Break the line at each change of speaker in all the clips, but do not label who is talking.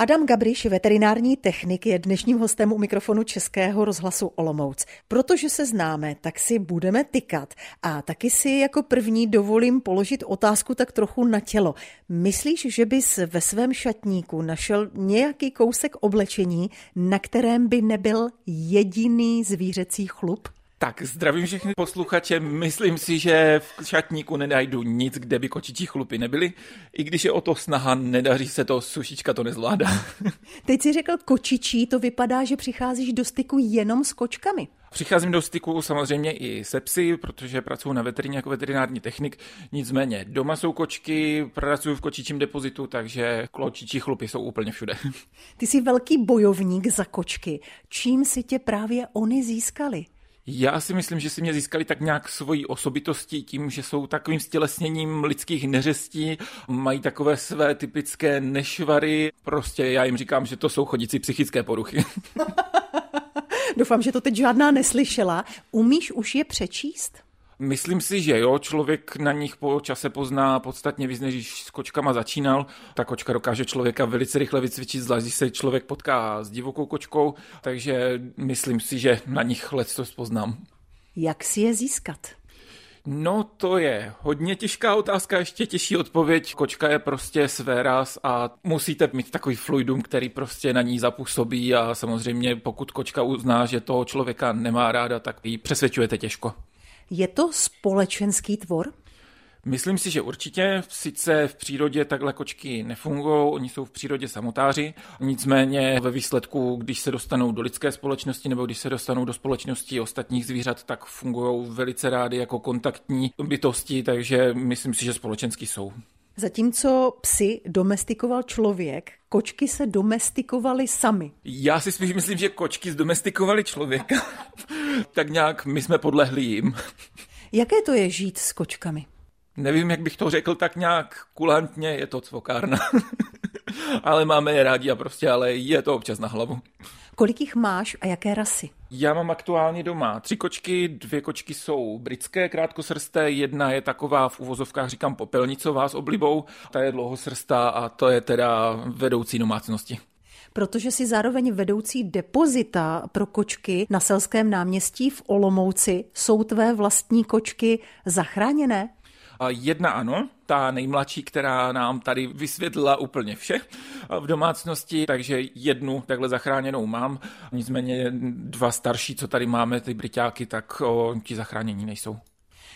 Adam Gabriš, veterinární technik, je dnešním hostem u mikrofonu Českého rozhlasu Olomouc. Protože se známe, tak si budeme tykat a taky si jako první dovolím položit otázku tak trochu na tělo. Myslíš, že bys ve svém šatníku našel nějaký kousek oblečení, na kterém by nebyl jediný zvířecí chlup?
Tak zdravím všechny posluchače. Myslím si, že v šatníku nenajdu nic, kde by kočičí chlupy nebyly. I když je o to snaha, nedaří se to, sušička to nezvládá.
Teď si řekl kočičí, to vypadá, že přicházíš do styku jenom s kočkami.
Přicházím do styku samozřejmě i se psy, protože pracuji na veterině jako veterinární technik. Nicméně doma jsou kočky, pracuji v kočičím depozitu, takže kočičí chlupy jsou úplně všude.
Ty jsi velký bojovník za kočky. Čím si tě právě oni získali?
Já si myslím, že si mě získali tak nějak svojí osobitostí tím, že jsou takovým stělesněním lidských neřestí, mají takové své typické nešvary, prostě já jim říkám, že to jsou chodící psychické poruchy.
Doufám, že to teď žádná neslyšela. Umíš už je přečíst?
Myslím si, že jo, člověk na nich po čase pozná podstatně víc, než když s kočkama začínal. Ta kočka dokáže člověka velice rychle vycvičit, zvlášť když se člověk potká s divokou kočkou, takže myslím si, že na nich let to poznám.
Jak si je získat?
No to je hodně těžká otázka, ještě těžší odpověď. Kočka je prostě své raz a musíte mít takový fluidum, který prostě na ní zapůsobí a samozřejmě pokud kočka uzná, že toho člověka nemá ráda, tak ji přesvědčujete těžko.
Je to společenský tvor?
Myslím si, že určitě. Sice v přírodě takhle kočky nefungují, oni jsou v přírodě samotáři, nicméně ve výsledku, když se dostanou do lidské společnosti nebo když se dostanou do společnosti ostatních zvířat, tak fungují velice rádi jako kontaktní bytosti, takže myslím si, že společenský jsou.
Zatímco psy domestikoval člověk, kočky se domestikovaly sami.
Já si spíš myslím, že kočky zdomestikovali člověka. tak nějak my jsme podlehli jim.
Jaké to je žít s kočkami?
Nevím, jak bych to řekl tak nějak kulantně, je to cvokárna. ale máme je rádi a prostě, ale je to občas na hlavu.
Kolik jich máš a jaké rasy?
Já mám aktuálně doma tři kočky, dvě kočky jsou britské krátkosrsté, jedna je taková v uvozovkách říkám popelnicová s oblibou, ta je dlouhosrstá a to je teda vedoucí domácnosti
protože si zároveň vedoucí depozita pro kočky na Selském náměstí v Olomouci. Jsou tvé vlastní kočky zachráněné?
Jedna ano, ta nejmladší, která nám tady vysvětlila úplně vše v domácnosti, takže jednu takhle zachráněnou mám. Nicméně dva starší, co tady máme, ty britáky, tak o, ti zachránění nejsou.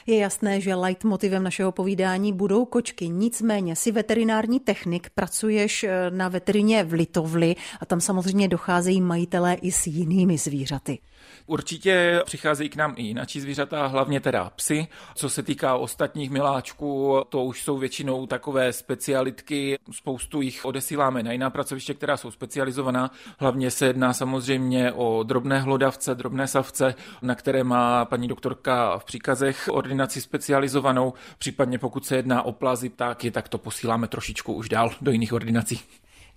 Je jasné, že leitmotivem našeho povídání budou kočky, nicméně si veterinární technik, pracuješ eh, na veterině v Litovli a tam samozřejmě docházejí majitelé i s jinými zvířaty.
Určitě přicházejí k nám i jináčí zvířata, hlavně teda psy. Co se týká ostatních miláčků, to už jsou většinou takové specialitky. Spoustu jich odesíláme na jiná pracoviště, která jsou specializovaná. Hlavně se jedná samozřejmě o drobné hlodavce, drobné savce, na které má paní doktorka v příkazech ordinaci specializovanou. Případně pokud se jedná o plazy ptáky, tak to posíláme trošičku už dál do jiných ordinací.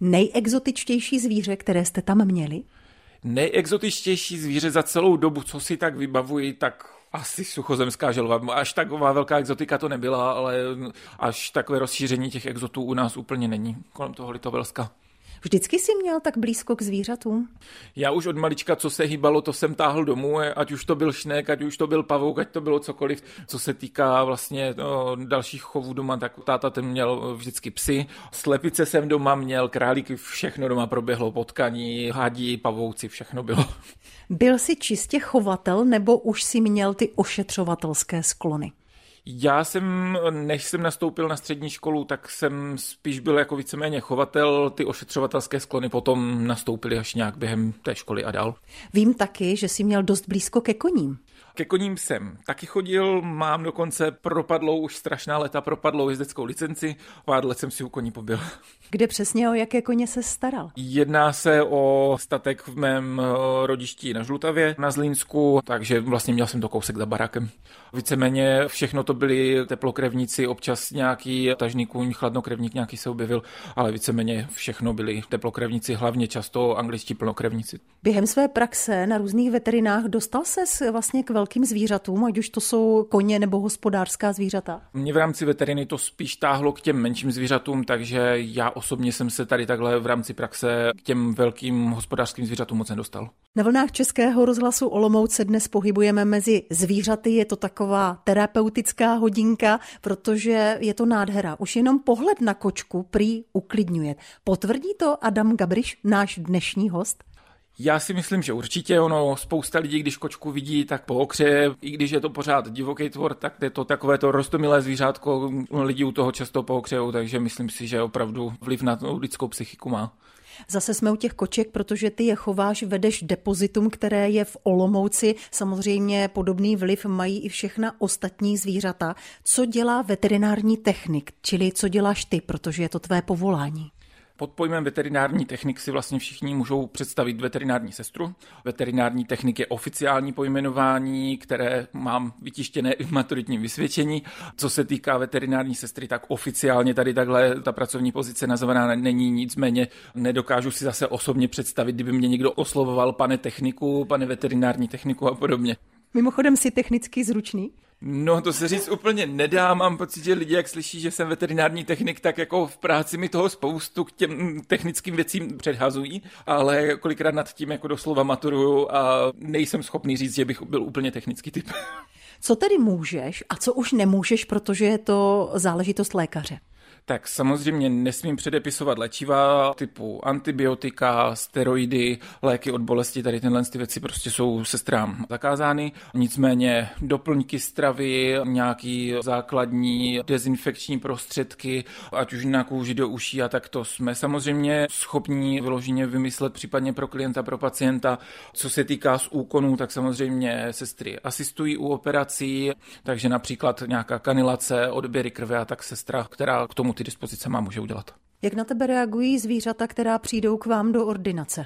Nejexotičtější zvíře, které jste tam měli?
Nejexotičtější zvíře za celou dobu, co si tak vybavuji, tak asi suchozemská želva. Až taková velká exotika to nebyla, ale až takové rozšíření těch exotů u nás úplně není kolem toho Litovelska.
Vždycky jsi měl tak blízko k zvířatům?
Já už od malička, co se hýbalo, to jsem táhl domů, ať už to byl šnek, ať už to byl pavouk, ať to bylo cokoliv. Co se týká vlastně no, dalších chovů doma, tak táta ten měl vždycky psy. Slepice jsem doma měl, králíky, všechno doma proběhlo, potkaní, hadí, pavouci, všechno bylo.
Byl jsi čistě chovatel nebo už si měl ty ošetřovatelské sklony?
Já jsem, než jsem nastoupil na střední školu, tak jsem spíš byl jako víceméně chovatel, ty ošetřovatelské sklony potom nastoupily až nějak během té školy a dál.
Vím taky, že jsi měl dost blízko ke koním.
Ke koním jsem taky chodil, mám dokonce propadlou, už strašná leta propadlou jezdeckou licenci, pár let jsem si u koní pobyl.
Kde přesně o jaké koně se staral?
Jedná se o statek v mém eh, rodišti na Žlutavě, na Zlínsku, takže vlastně měl jsem to kousek za barakem. Víceméně všechno to byli teplokrevníci, občas nějaký tažný kůň, chladnokrevník nějaký se objevil, ale víceméně všechno byli teplokrevníci, hlavně často angličtí plnokrevníci.
Během své praxe na různých veterinách dostal se vlastně k velkým zvířatům, ať už to jsou koně nebo hospodářská zvířata?
Mě v rámci veteriny to spíš táhlo k těm menším zvířatům, takže já osobně jsem se tady takhle v rámci praxe k těm velkým hospodářským zvířatům moc nedostal.
Na vlnách Českého rozhlasu Olomouc se dnes pohybujeme mezi zvířaty. Je to taková terapeutická hodinka, protože je to nádhera. Už jenom pohled na kočku prý uklidňuje. Potvrdí to Adam Gabriš, náš dnešní host?
Já si myslím, že určitě ono, spousta lidí, když kočku vidí, tak pohokře, i když je to pořád divoký tvor, tak je to takové to rostomilé zvířátko, lidi u toho často pohokřejou, takže myslím si, že opravdu vliv na lidskou psychiku má.
Zase jsme u těch koček, protože ty je chováš, vedeš depozitum, které je v Olomouci. Samozřejmě podobný vliv mají i všechna ostatní zvířata. Co dělá veterinární technik, čili co děláš ty, protože je to tvé povolání?
Pod pojmem veterinární technik si vlastně všichni můžou představit veterinární sestru. Veterinární technik je oficiální pojmenování, které mám vytištěné i v maturitním vysvědčení. Co se týká veterinární sestry, tak oficiálně tady takhle ta pracovní pozice nazvaná není, nicméně nedokážu si zase osobně představit, kdyby mě někdo oslovoval pane techniku, pane veterinární techniku a podobně.
Mimochodem si technicky zručný?
No, to se říct úplně nedá. Mám pocit, že lidi, jak slyší, že jsem veterinární technik, tak jako v práci mi toho spoustu k těm technickým věcím předhazují, ale kolikrát nad tím jako doslova maturuju a nejsem schopný říct, že bych byl úplně technický typ.
Co tedy můžeš a co už nemůžeš, protože je to záležitost lékaře?
Tak samozřejmě nesmím předepisovat léčiva typu antibiotika, steroidy, léky od bolesti, tady tyhle ty věci prostě jsou sestrám zakázány. Nicméně doplňky stravy, nějaký základní dezinfekční prostředky, ať už na kůži do uší a tak to jsme samozřejmě schopni vyloženě vymyslet případně pro klienta, pro pacienta. Co se týká z úkonů, tak samozřejmě sestry asistují u operací, takže například nějaká kanilace, odběry krve a tak sestra, která k tomu ty dispozice má, může udělat.
Jak na tebe reagují zvířata, která přijdou k vám do ordinace?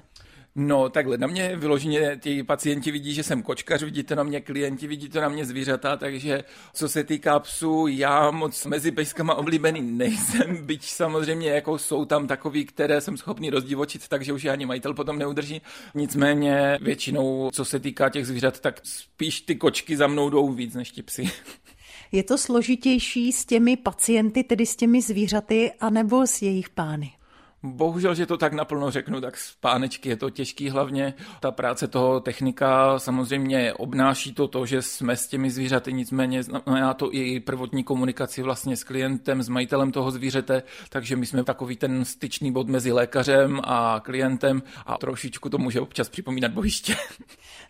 No takhle, na mě vyloženě ti pacienti vidí, že jsem kočkař, vidí to na mě klienti, vidí to na mě zvířata, takže co se týká psů, já moc mezi pejskama oblíbený nejsem, byť samozřejmě jako jsou tam takový, které jsem schopný rozdivočit, takže už je ani majitel potom neudrží. Nicméně většinou, co se týká těch zvířat, tak spíš ty kočky za mnou jdou víc než ti psy.
Je to složitější s těmi pacienty, tedy s těmi zvířaty, anebo s jejich pány?
Bohužel, že to tak naplno řeknu, tak z pánečky je to těžký hlavně. Ta práce toho technika samozřejmě obnáší to to, že jsme s těmi zvířaty, nicméně znamená to i prvotní komunikaci vlastně s klientem, s majitelem toho zvířete, takže my jsme takový ten styčný bod mezi lékařem a klientem a trošičku to může občas připomínat bojiště.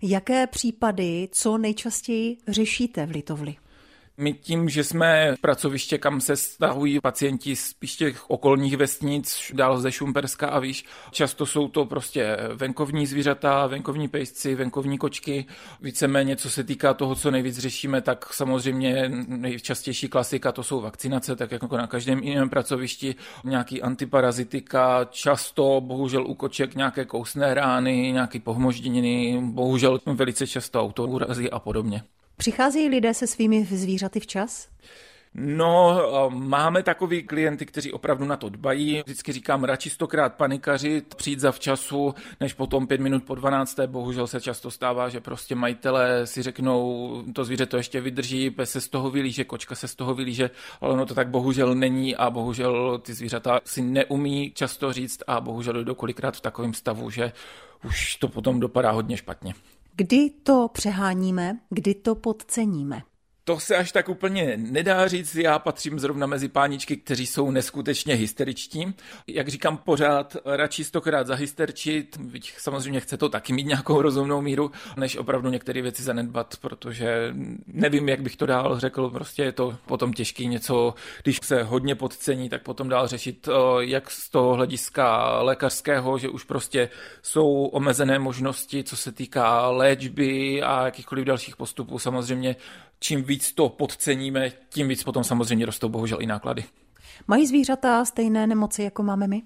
Jaké případy, co nejčastěji řešíte v Litovli?
My tím, že jsme pracoviště, kam se stahují pacienti spíš těch okolních vesnic, dál ze Šumperska a víš, často jsou to prostě venkovní zvířata, venkovní pejsci, venkovní kočky. Víceméně, co se týká toho, co nejvíc řešíme, tak samozřejmě nejčastější klasika to jsou vakcinace, tak jako na každém jiném pracovišti, nějaký antiparazitika, často bohužel u koček nějaké kousné rány, nějaké pohmožděniny, bohužel velice často autoúrazy a podobně.
Přicházejí lidé se svými zvířaty včas?
No, máme takový klienty, kteří opravdu na to dbají. Vždycky říkám, radši stokrát panikařit, přijít za včasu, než potom pět minut po 12. Bohužel se často stává, že prostě majitelé si řeknou, to zvíře to ještě vydrží, pes se z toho vylíže, kočka se z toho vylíže, ale no to tak bohužel není a bohužel ty zvířata si neumí často říct a bohužel jdou kolikrát v takovém stavu, že už to potom dopadá hodně špatně.
Kdy to přeháníme, kdy to podceníme?
To se až tak úplně nedá říct, já patřím zrovna mezi páničky, kteří jsou neskutečně hysteričtí. Jak říkám pořád, radši stokrát zahysterčit, byť samozřejmě chce to taky mít nějakou rozumnou míru, než opravdu některé věci zanedbat, protože nevím, jak bych to dál řekl, prostě je to potom těžký něco, když se hodně podcení, tak potom dál řešit, jak z toho hlediska lékařského, že už prostě jsou omezené možnosti, co se týká léčby a jakýchkoliv dalších postupů. Samozřejmě čím víc to podceníme, tím víc potom samozřejmě rostou bohužel i náklady.
Mají zvířata stejné nemoci, jako máme my?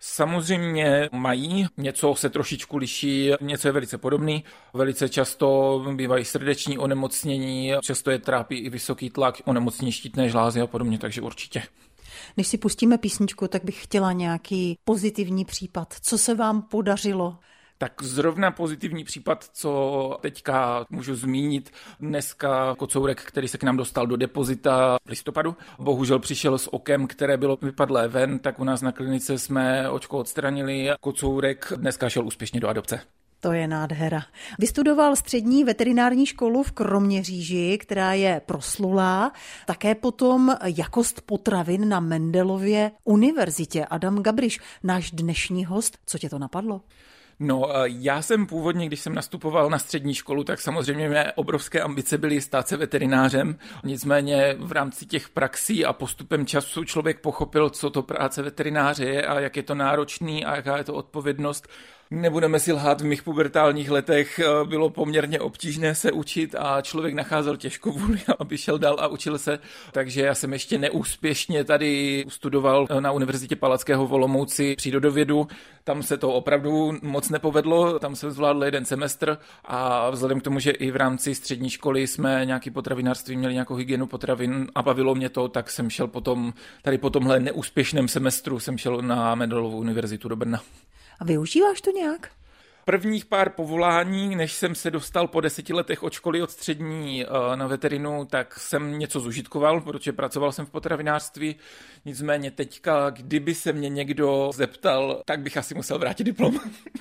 Samozřejmě mají, něco se trošičku liší, něco je velice podobný. Velice často bývají srdeční onemocnění, často je trápí i vysoký tlak, onemocnění štítné žlázy a podobně, takže určitě.
Než si pustíme písničku, tak bych chtěla nějaký pozitivní případ. Co se vám podařilo
Tak zrovna pozitivní případ, co teďka můžu zmínit, dneska kocourek, který se k nám dostal do depozita v listopadu, bohužel přišel s okem, které bylo vypadlé ven, tak u nás na klinice jsme očko odstranili. Kocourek dneska šel úspěšně do adopce.
To je nádhera. Vystudoval střední veterinární školu v Kroměříži, která je proslulá. Také potom jakost potravin na Mendelově univerzitě. Adam Gabriš, náš dnešní host. Co tě to napadlo?
No, já jsem původně, když jsem nastupoval na střední školu, tak samozřejmě mé obrovské ambice byly stát se veterinářem. Nicméně v rámci těch praxí a postupem času člověk pochopil, co to práce veterináře je a jak je to náročný a jaká je to odpovědnost Nebudeme si lhát, v mých pubertálních letech eh, bylo poměrně obtížné se učit a člověk nacházel těžko vůli, aby šel dál a učil se. Takže já jsem ještě neúspěšně tady studoval eh, na Univerzitě Palackého v Olomouci přírodovědu. Tam se to opravdu moc nepovedlo, tam jsem zvládl jeden semestr a vzhledem k tomu, že i v rámci střední školy jsme nějaký potravinářství měli nějakou hygienu potravin a bavilo mě to, tak jsem šel potom, tady po tomhle neúspěšném semestru jsem šel na Medalovou univerzitu do Brna.
A využíváš to nějak?
Prvních pár povolání, než jsem se dostal po deseti letech od školy od střední eh, na veterinu, tak jsem něco zužitkoval, protože pracoval jsem v potravinářství. Nicméně teďka, kdyby se mě někdo zeptal, tak bych asi musel vrátit diplom.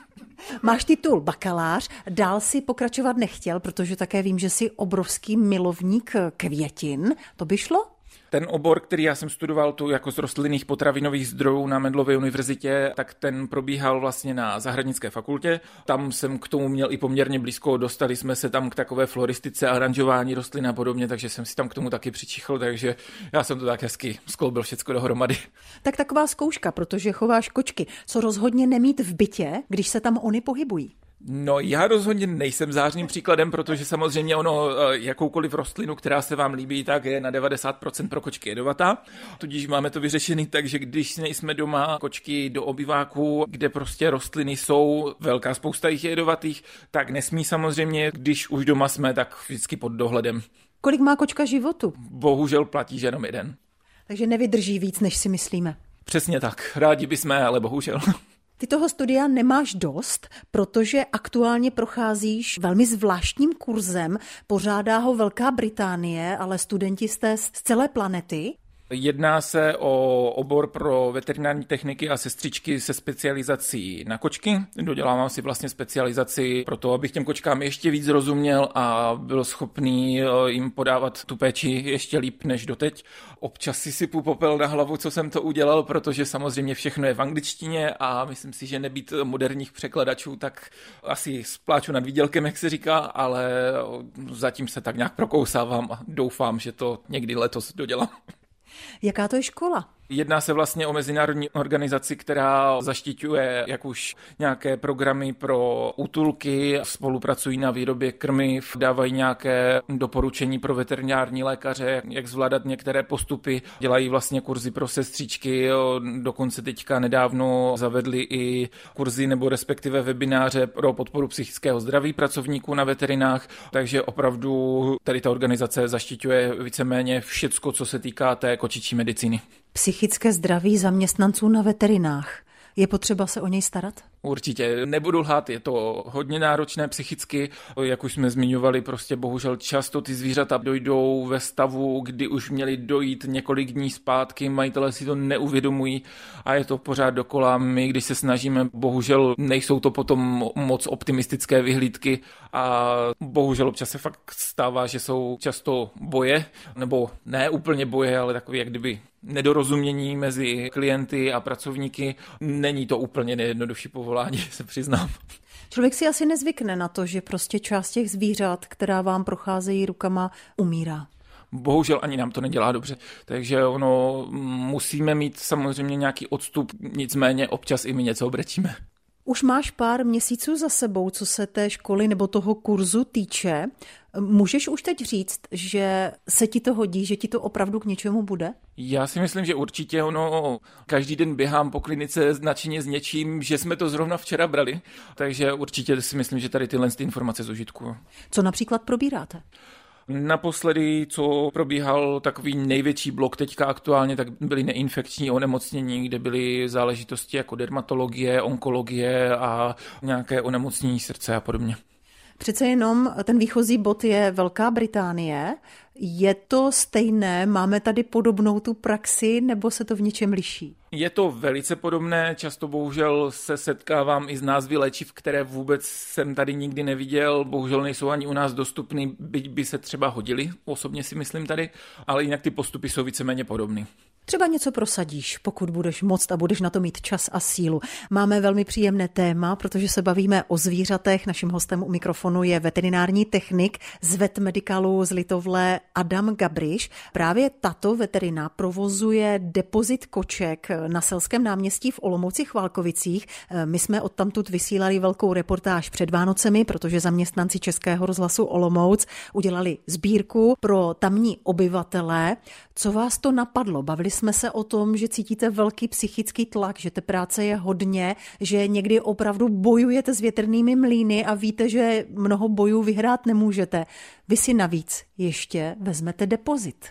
Máš titul bakalář, dál si pokračovat nechtěl, protože také vím, že jsi obrovský milovník květin. To by šlo?
Ten obor, který já jsem studoval tu jako z rostlinných potravinových zdrojů na Medlově univerzitě, tak ten probíhal vlastně na zahradnické fakultě. Tam jsem k tomu měl i poměrně blízko, dostali jsme se tam k takové floristice, aranžování rostlin a podobně, takže jsem si tam k tomu taky přičichl, takže já jsem to tak hezky skloubil všechno dohromady.
Tak taková zkouška, protože chováš kočky, co rozhodně nemít v bytě, když se tam oni pohybují.
No já rozhodně nejsem zářným příkladem, protože samozřejmě ono, eh, jakoukoliv rostlinu, která se vám líbí, tak je na 90% pro kočky jedovatá. Tudíž máme to vyřešený tak, že když nejsme doma kočky do obyváku, kde prostě rostliny jsou, velká spousta jich je jedovatých, tak nesmí samozřejmě, když už doma jsme, tak vždycky pod dohledem.
Kolik má kočka životu?
Bohužel platí, že jenom jeden.
Takže nevydrží víc, než si myslíme.
Přesně tak. Rádi bychom, ale bohužel.
Ty toho studia nemáš dost, protože aktuálně procházíš velmi zvláštním kurzem. Pořádá ho Velká Británie, ale studenti jste z celé planety.
Jedná se o obor pro veterinární techniky a sestřičky se specializací na kočky. Dodělávám si vlastně specializaci pro to, abych těm kočkám ještě víc rozuměl a byl schopný eh, jim podávat tu péči ještě líp než doteď. Občas si sypu popel na hlavu, co jsem to udělal, protože samozřejmě všechno je v angličtině a myslím si, že nebýt moderních překladačů, tak asi spláču nad výdělkem, jak se říká, ale zatím se tak nějak prokousávám a doufám, že to někdy letos dodělám.
Jaká to je škola?
Jedná se vlastně o mezinárodní organizaci, která zaštiťuje jak už nějaké programy pro útulky, spolupracují na výrobě krmiv, dávají nějaké doporučení pro veterinární lékaře, jak zvládat některé postupy, dělají vlastně kurzy pro sestřičky, dokonce teďka nedávno zavedli i kurzy nebo respektive webináře pro podporu psychického zdraví pracovníků na veterinách, takže opravdu tady ta organizace zaštiťuje víceméně všecko, co se týká té kočičí medicíny
psychické zdraví zaměstnanců na veterinách. Je potřeba se o něj starat?
Určitě, nebudu lhát, je to hodně náročné psychicky, jak už jsme zmiňovali, prostě bohužel často ty zvířata dojdou ve stavu, kdy už měli dojít několik dní zpátky, majitelé si to neuvědomují a je to pořád dokola. My, když se snažíme, bohužel nejsou to potom moc optimistické vyhlídky a bohužel občas se fakt stává, že jsou často boje, nebo ne úplně boje, ale takový jak kdyby nedorozumění mezi klienty a pracovníky. Není to úplně nejjednodušší povolání, se přiznám.
Člověk si asi nezvykne na to, že prostě část těch zvířat, která vám procházejí rukama, umírá.
Bohužel ani nám to nedělá dobře, takže ono musíme mít samozřejmě nějaký odstup, nicméně občas i my něco obrečíme.
Už máš pár měsíců za sebou, co se té školy nebo toho kurzu týče. Můžeš už teď říct, že se ti to hodí, že ti to opravdu k něčemu bude?
Já si myslím, že určitě ono, každý den běhám po klinice značeně s něčím, že jsme to zrovna včera brali, takže určitě si myslím, že tady tyhle ty informace z užitku.
Co například probíráte?
Naposledy, co probíhal takový největší blok teďka aktuálně, tak byly neinfekční onemocnění, kde byly záležitosti jako dermatologie, onkologie a nějaké onemocnění srdce a podobně.
Přece jenom ten výchozí bod je Velká Británie. Je to stejné? Máme tady podobnou tu praxi, nebo se to v něčem liší?
Je to velice podobné, často bohužel se setkávám i z názvy léčiv, které vůbec jsem tady nikdy neviděl, bohužel nejsou ani u nás dostupný, byť by se třeba hodili, osobně si myslím tady, ale jinak ty postupy jsou víceméně podobné.
Třeba něco prosadíš, pokud budeš moct a budeš na to mít čas a sílu. Máme velmi příjemné téma, protože se bavíme o zvířatech. Naším hostem u mikrofonu je veterinární technik z Vetmedicalu z Litovle Adam Gabriš. Právě tato veterina provozuje depozit koček na Selském náměstí v Olomouci Chválkovicích. My jsme odtamtud vysílali velkou reportáž před Vánocemi, protože zaměstnanci Českého rozhlasu Olomouc udělali sbírku pro tamní obyvatele. Co vás to napadlo? Bavili jsme se o tom, že cítíte velký psychický tlak, že té práce je hodně, že někdy opravdu bojujete s větrnými mlýny a víte, že mnoho bojů vyhrát nemůžete. Vy si navíc ještě vezmete depozit.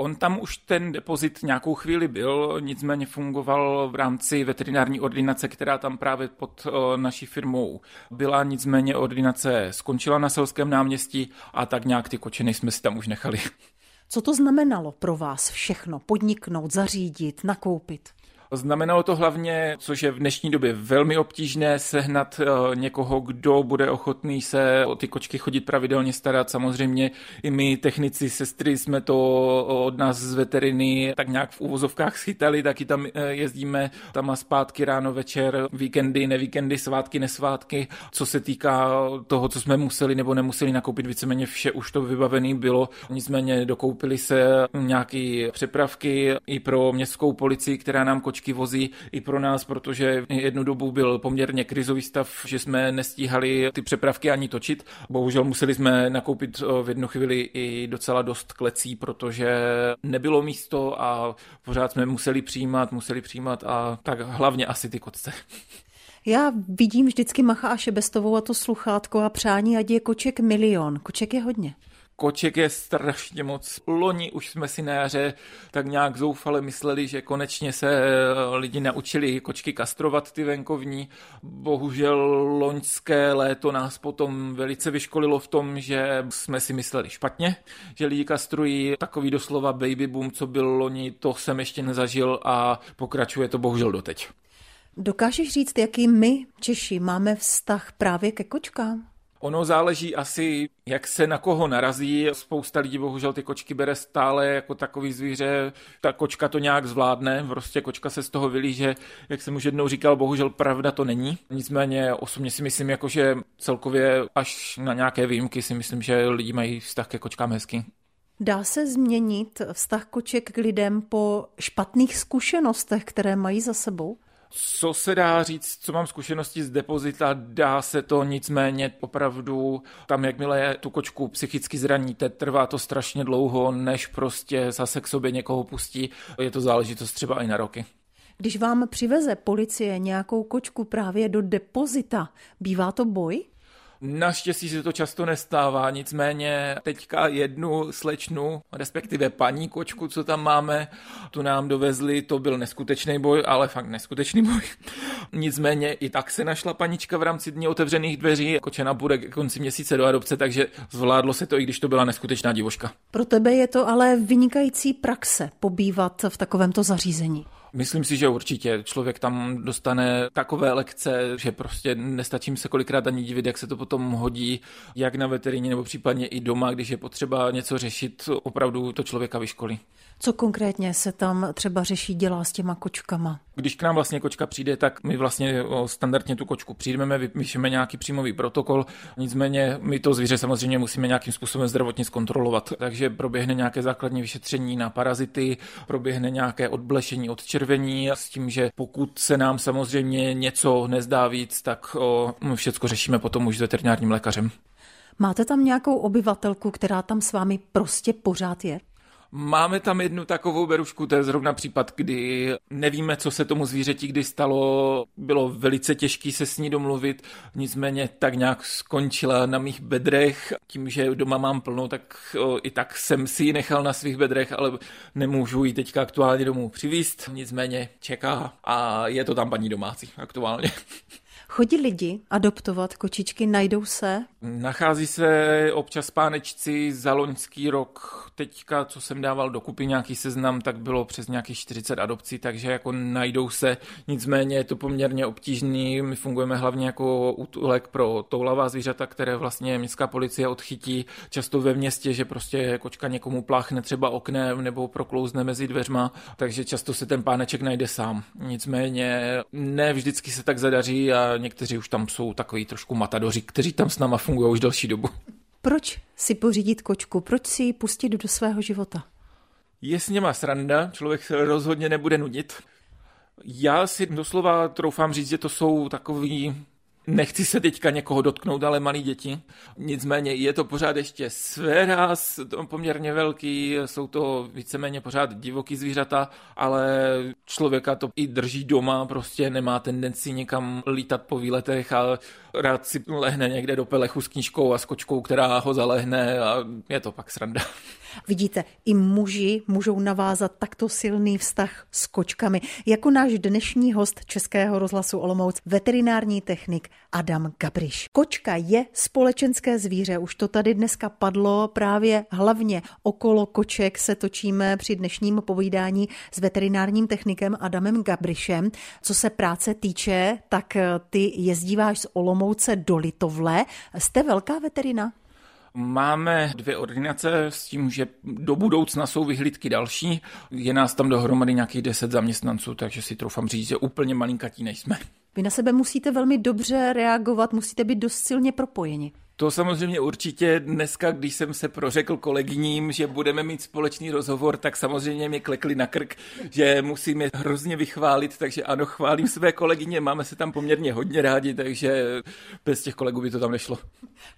On tam už ten depozit nějakou chvíli byl, nicméně fungoval v rámci veterinární ordinace, která tam právě pod naší firmou byla, nicméně ordinace skončila na Selském náměstí a tak nějak ty kočeny jsme si tam už nechali.
Co to znamenalo pro vás všechno? Podniknout, zařídit, nakoupit?
Znamenalo to hlavně, což je v dnešní době velmi obtížné, sehnat eh, někoho, kdo bude ochotný se o ty kočky chodit pravidelně starat. Samozřejmě i my, technici, sestry, jsme to od nás z veteriny tak nějak v úvozovkách schytali, taky tam eh, jezdíme tam a zpátky ráno, večer, víkendy, nevíkendy, svátky, nesvátky. Co se týká toho, co jsme museli nebo nemuseli nakoupit, víceméně vše už to vybavené bylo. Nicméně dokoupili se nějaké přepravky i pro městskou policii, která nám kočky kočky vozí i pro nás, protože jednu dobu byl poměrně krizový stav, že jsme nestíhali ty přepravky ani točit. Bohužel museli jsme nakoupit eh, v jednu chvíli i docela dost klecí, protože nebylo místo a pořád jsme museli přijímat, museli přijímat a tak hlavně asi ty kotce.
Já vidím vždycky Macha a Šebestovou a to sluchátko a přání, ať je koček milion. Koček je hodně.
Koček je strašně moc. Loni už jsme si na jaře tak nějak zoufale mysleli, že konečně se eh, lidi naučili kočky kastrovat ty venkovní. Bohužel loňské léto nás potom velice vyškolilo v tom, že jsme si mysleli špatně, že lidi kastrují takový doslova baby boom, co byl loni, to jsem ještě nezažil a pokračuje to bohužel doteď.
Dokážeš říct, jaký my, Češi, máme vztah právě ke kočkám?
Ono záleží asi, jak se na koho narazí. Spousta lidí bohužel ty kočky bere stále jako takový zvíře. Ta kočka to nějak zvládne, prostě kočka se z toho vylíže. Jak jsem už jednou říkal, bohužel pravda to není. Nicméně osobně si myslím, jako že celkově až na nějaké výjimky si myslím, že lidi mají vztah ke kočkám hezky.
Dá se změnit vztah koček k lidem po špatných zkušenostech, které mají za sebou?
Co se dá říct, co mám zkušenosti z depozita, dá se to nicméně opravdu, tam jakmile tu kočku psychicky zraníte, trvá to strašně dlouho, než prostě zase k sobě někoho pustí. Je to záležitost třeba i na roky.
Když vám přiveze policie nějakou kočku právě do depozita, bývá to boj?
Naštěstí se to často nestává, nicméně teďka jednu slečnu, respektive paní kočku, co tam máme, tu nám dovezli, to byl neskutečný boj, ale fakt neskutečný boj. Nicméně i tak se našla panička v rámci dní otevřených dveří, kočena bude k konci měsíce do adopce, takže zvládlo se to, i když to byla neskutečná divoška.
Pro tebe je to ale vynikající praxe pobývat v takovémto zařízení.
Myslím si, že určitě člověk tam dostane takové lekce, že prostě nestačím se kolikrát ani divit, jak se to potom hodí, jak na veterině nebo případně i doma, když je potřeba něco řešit, opravdu to člověka vyškolí.
Co konkrétně se tam třeba řeší, dělá s těma kočkama?
Když k nám vlastně kočka přijde, tak my vlastně standardně tu kočku přijdeme, vypíšeme nějaký příjmový protokol, nicméně my to zvíře samozřejmě musíme nějakým způsobem zdravotně zkontrolovat. Takže proběhne nějaké základní vyšetření na parazity, proběhne nějaké odblešení, odčervení s tím, že pokud se nám samozřejmě něco nezdá víc, tak všechno řešíme potom už s veterinárním lékařem.
Máte tam nějakou obyvatelku, která tam s vámi prostě pořád je?
Máme tam jednu takovou berušku, to je zrovna případ, kdy nevíme, co se tomu zvířeti kdy stalo. Bylo velice těžké se s ní domluvit, nicméně tak nějak skončila na mých bedrech. Tím, že doma mám plnou, tak o, i tak jsem si ji nechal na svých bedrech, ale nemůžu ji teďka aktuálně domů přivíst. Nicméně čeká a je to tam paní domácí aktuálně.
Chodí lidi adoptovat kočičky, najdou se?
Nachází se občas pánečci za loňský rok. Teďka, co jsem dával dokupy nějaký seznam, tak bylo přes nějakých 40 adopcí, takže jako najdou se. Nicméně je to poměrně obtížný. My fungujeme hlavně jako útulek pro toulavá zvířata, které vlastně městská policie odchytí často ve městě, že prostě kočka někomu pláchne třeba oknem nebo proklouzne mezi dveřma, takže často se ten páneček najde sám. Nicméně ne vždycky se tak zadaří a někteří už tam jsou takový trošku matadoři, kteří tam s náma fungují už další dobu.
Proč si pořídit kočku? Proč si ji pustit do svého života?
Je s něma sranda, člověk se rozhodně nebude nudit. Já si doslova troufám říct, že to jsou takový Nechci se teďka někoho dotknout, ale malí děti. Nicméně je to pořád ještě sféra, poměrně velký, jsou to víceméně pořád divoký zvířata, ale člověka to i drží doma, prostě nemá tendenci někam lítat po výletech a rád si lehne někde do pelechu s knížkou a s kočkou, která ho zalehne a je to pak sranda.
Vidíte, i muži můžou navázat takto silný vztah s kočkami. Jako náš dnešní host Českého rozhlasu Olomouc, veterinární technik Adam Gabriš. Kočka je společenské zvíře, už to tady dneska padlo, právě hlavně okolo koček se točíme při dnešním povídání s veterinárním technikem Adamem Gabrišem. Co se práce týče, tak ty jezdíváš z Olomouce do Litovle. Jste velká veterina?
Máme dvě ordinace s tím, že do budoucna jsou vyhlídky další. Je nás tam dohromady nějakých deset zaměstnanců, takže si troufám říct, že úplně malinkatí nejsme.
Vy na sebe musíte velmi dobře reagovat, musíte být dost silně propojeni.
To samozřejmě určitě dneska, když jsem se prořekl kolegyním, že budeme mít společný rozhovor, tak samozřejmě mě klekli na krk, že musím je hrozně vychválit, takže ano, chválím své kolegyně, máme se tam poměrně hodně rádi, takže bez těch kolegů by to tam nešlo.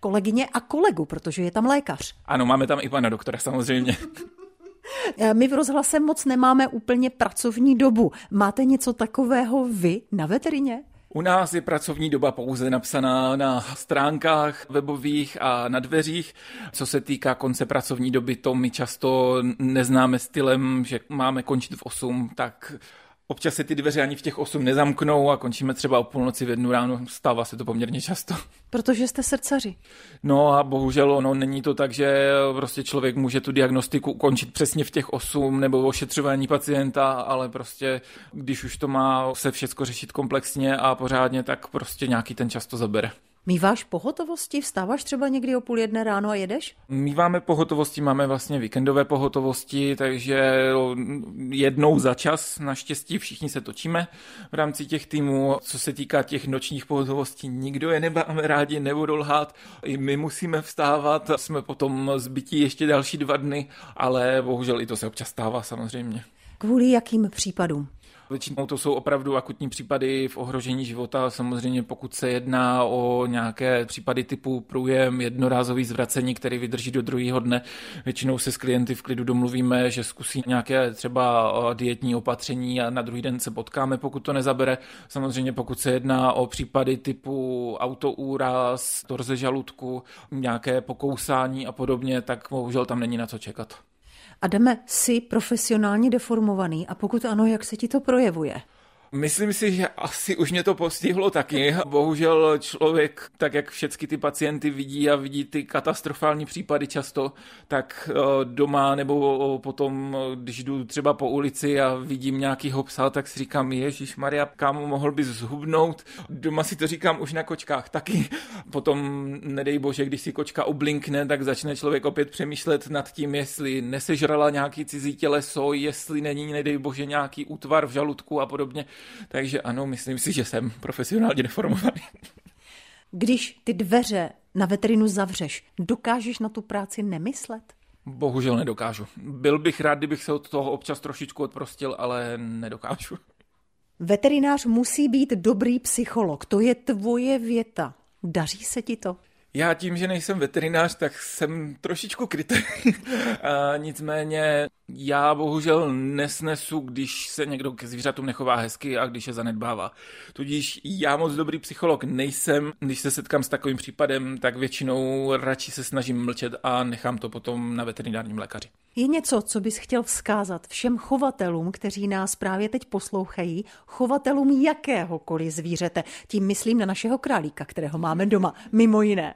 Kolegyně a kolegu, protože je tam lékař.
Ano, máme tam i pana doktora samozřejmě.
My v rozhlase moc nemáme úplně pracovní dobu. Máte něco takového vy na veterině?
U nás je pracovní doba pouze napsaná na stránkách webových a na dveřích. Co se týká konce pracovní doby, to my často neznáme stylem, že máme končit v 8, tak Občas se ty dveře ani v těch 8 nezamknou a končíme třeba o půlnoci v jednu ráno. Stává se to poměrně často.
Protože jste srdcaři.
No a bohužel ono není to tak, že prostě člověk může tu diagnostiku ukončit přesně v těch 8 nebo ošetřování pacienta, ale prostě když už to má se všecko řešit komplexně a pořádně, tak prostě nějaký ten čas to zabere.
Míváš pohotovosti? Vstáváš třeba někdy o půl jedné ráno a jedeš?
Míváme pohotovosti, máme vlastně víkendové pohotovosti, takže jednou za čas naštěstí všichni se točíme v rámci těch týmů. Co se týká těch nočních pohotovostí, nikdo je nemáme rádi, nebudou lhát. I my musíme vstávat, jsme potom zbytí ještě další dva dny, ale bohužel i to se občas stává samozřejmě.
Kvůli jakým případům?
Většinou to jsou opravdu akutní případy v ohrožení života. Samozřejmě pokud se jedná o nějaké případy typu průjem, jednorázový zvracení, který vydrží do druhého dne, většinou se s klienty v klidu domluvíme, že zkusí nějaké třeba dietní opatření a na druhý den se potkáme, pokud to nezabere. Samozřejmě pokud se jedná o případy typu autoúraz, torze žaludku, nějaké pokousání a podobně, tak bohužel tam není na co čekat.
Adame, jsi profesionálně deformovaný a pokud ano, jak se ti to projevuje?
Myslím si, že asi už mě to postihlo taky. Bohužel člověk, tak jak všechny ty pacienty vidí a vidí ty katastrofální případy často, tak eh, doma nebo potom, když jdu třeba po ulici a vidím nějakýho psa, tak si říkám, Ježíš Maria, kam mohl bys zhubnout. Doma si to říkám už na kočkách taky. Potom, nedej bože, když si kočka oblinkne, tak začne člověk opět přemýšlet nad tím, jestli nesežrala nějaký cizí těleso, jestli není, nedej bože, nějaký útvar v žaludku a podobně. Takže ano, myslím si, že jsem profesionálně deformovaný.
Když ty dveře na veterinu zavřeš, dokážeš na tu práci nemyslet?
Bohužel nedokážu. Byl bych rád, kdybych se od toho občas trošičku odprostil, ale nedokážu.
Veterinář musí být dobrý psycholog. To je tvoje věta. Daří se ti to?
Já tím, že nejsem veterinář, tak jsem trošičku krytý. nicméně já bohužel nesnesu, když se někdo ke zvířatům nechová hezky a když je zanedbává. Tudíž já moc dobrý psycholog nejsem. Když se setkám s takovým případem, tak většinou radši se snažím mlčet a nechám to potom na veterinárním lékaři.
Je něco, co bys chtěl vzkázat všem chovatelům, kteří nás právě teď poslouchají, chovatelům jakéhokoliv zvířete. Tím myslím na našeho králíka, kterého máme doma, mimo jiné.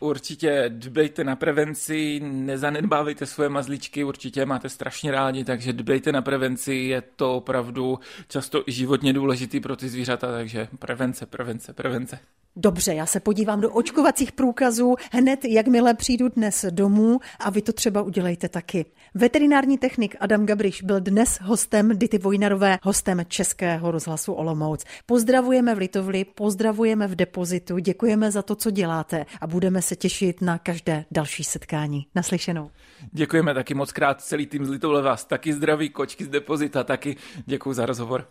Určitě dbejte na prevenci, nezanedbávejte svoje mazličky, určitě máte strašně rádi, takže dbejte na prevenci, je to opravdu často životně důležitý pro ty zvířata, takže prevence, prevence, prevence.
Dobře, já se podívám do očkovacích průkazů hned, jakmile přijdu dnes domů a vy to třeba udělejte taky. Veterinární technik Adam Gabriš byl dnes hostem Dity Vojnarové, hostem Českého rozhlasu Olomouc. Pozdravujeme v Litovli, pozdravujeme v depozitu, děkujeme za to, co děláte a budeme se těšit na každé další setkání. Naslyšenou.
Děkujeme taky moc krát, celý tým z Litovle vás taky zdraví, kočky z depozita taky. Děkuji za rozhovor.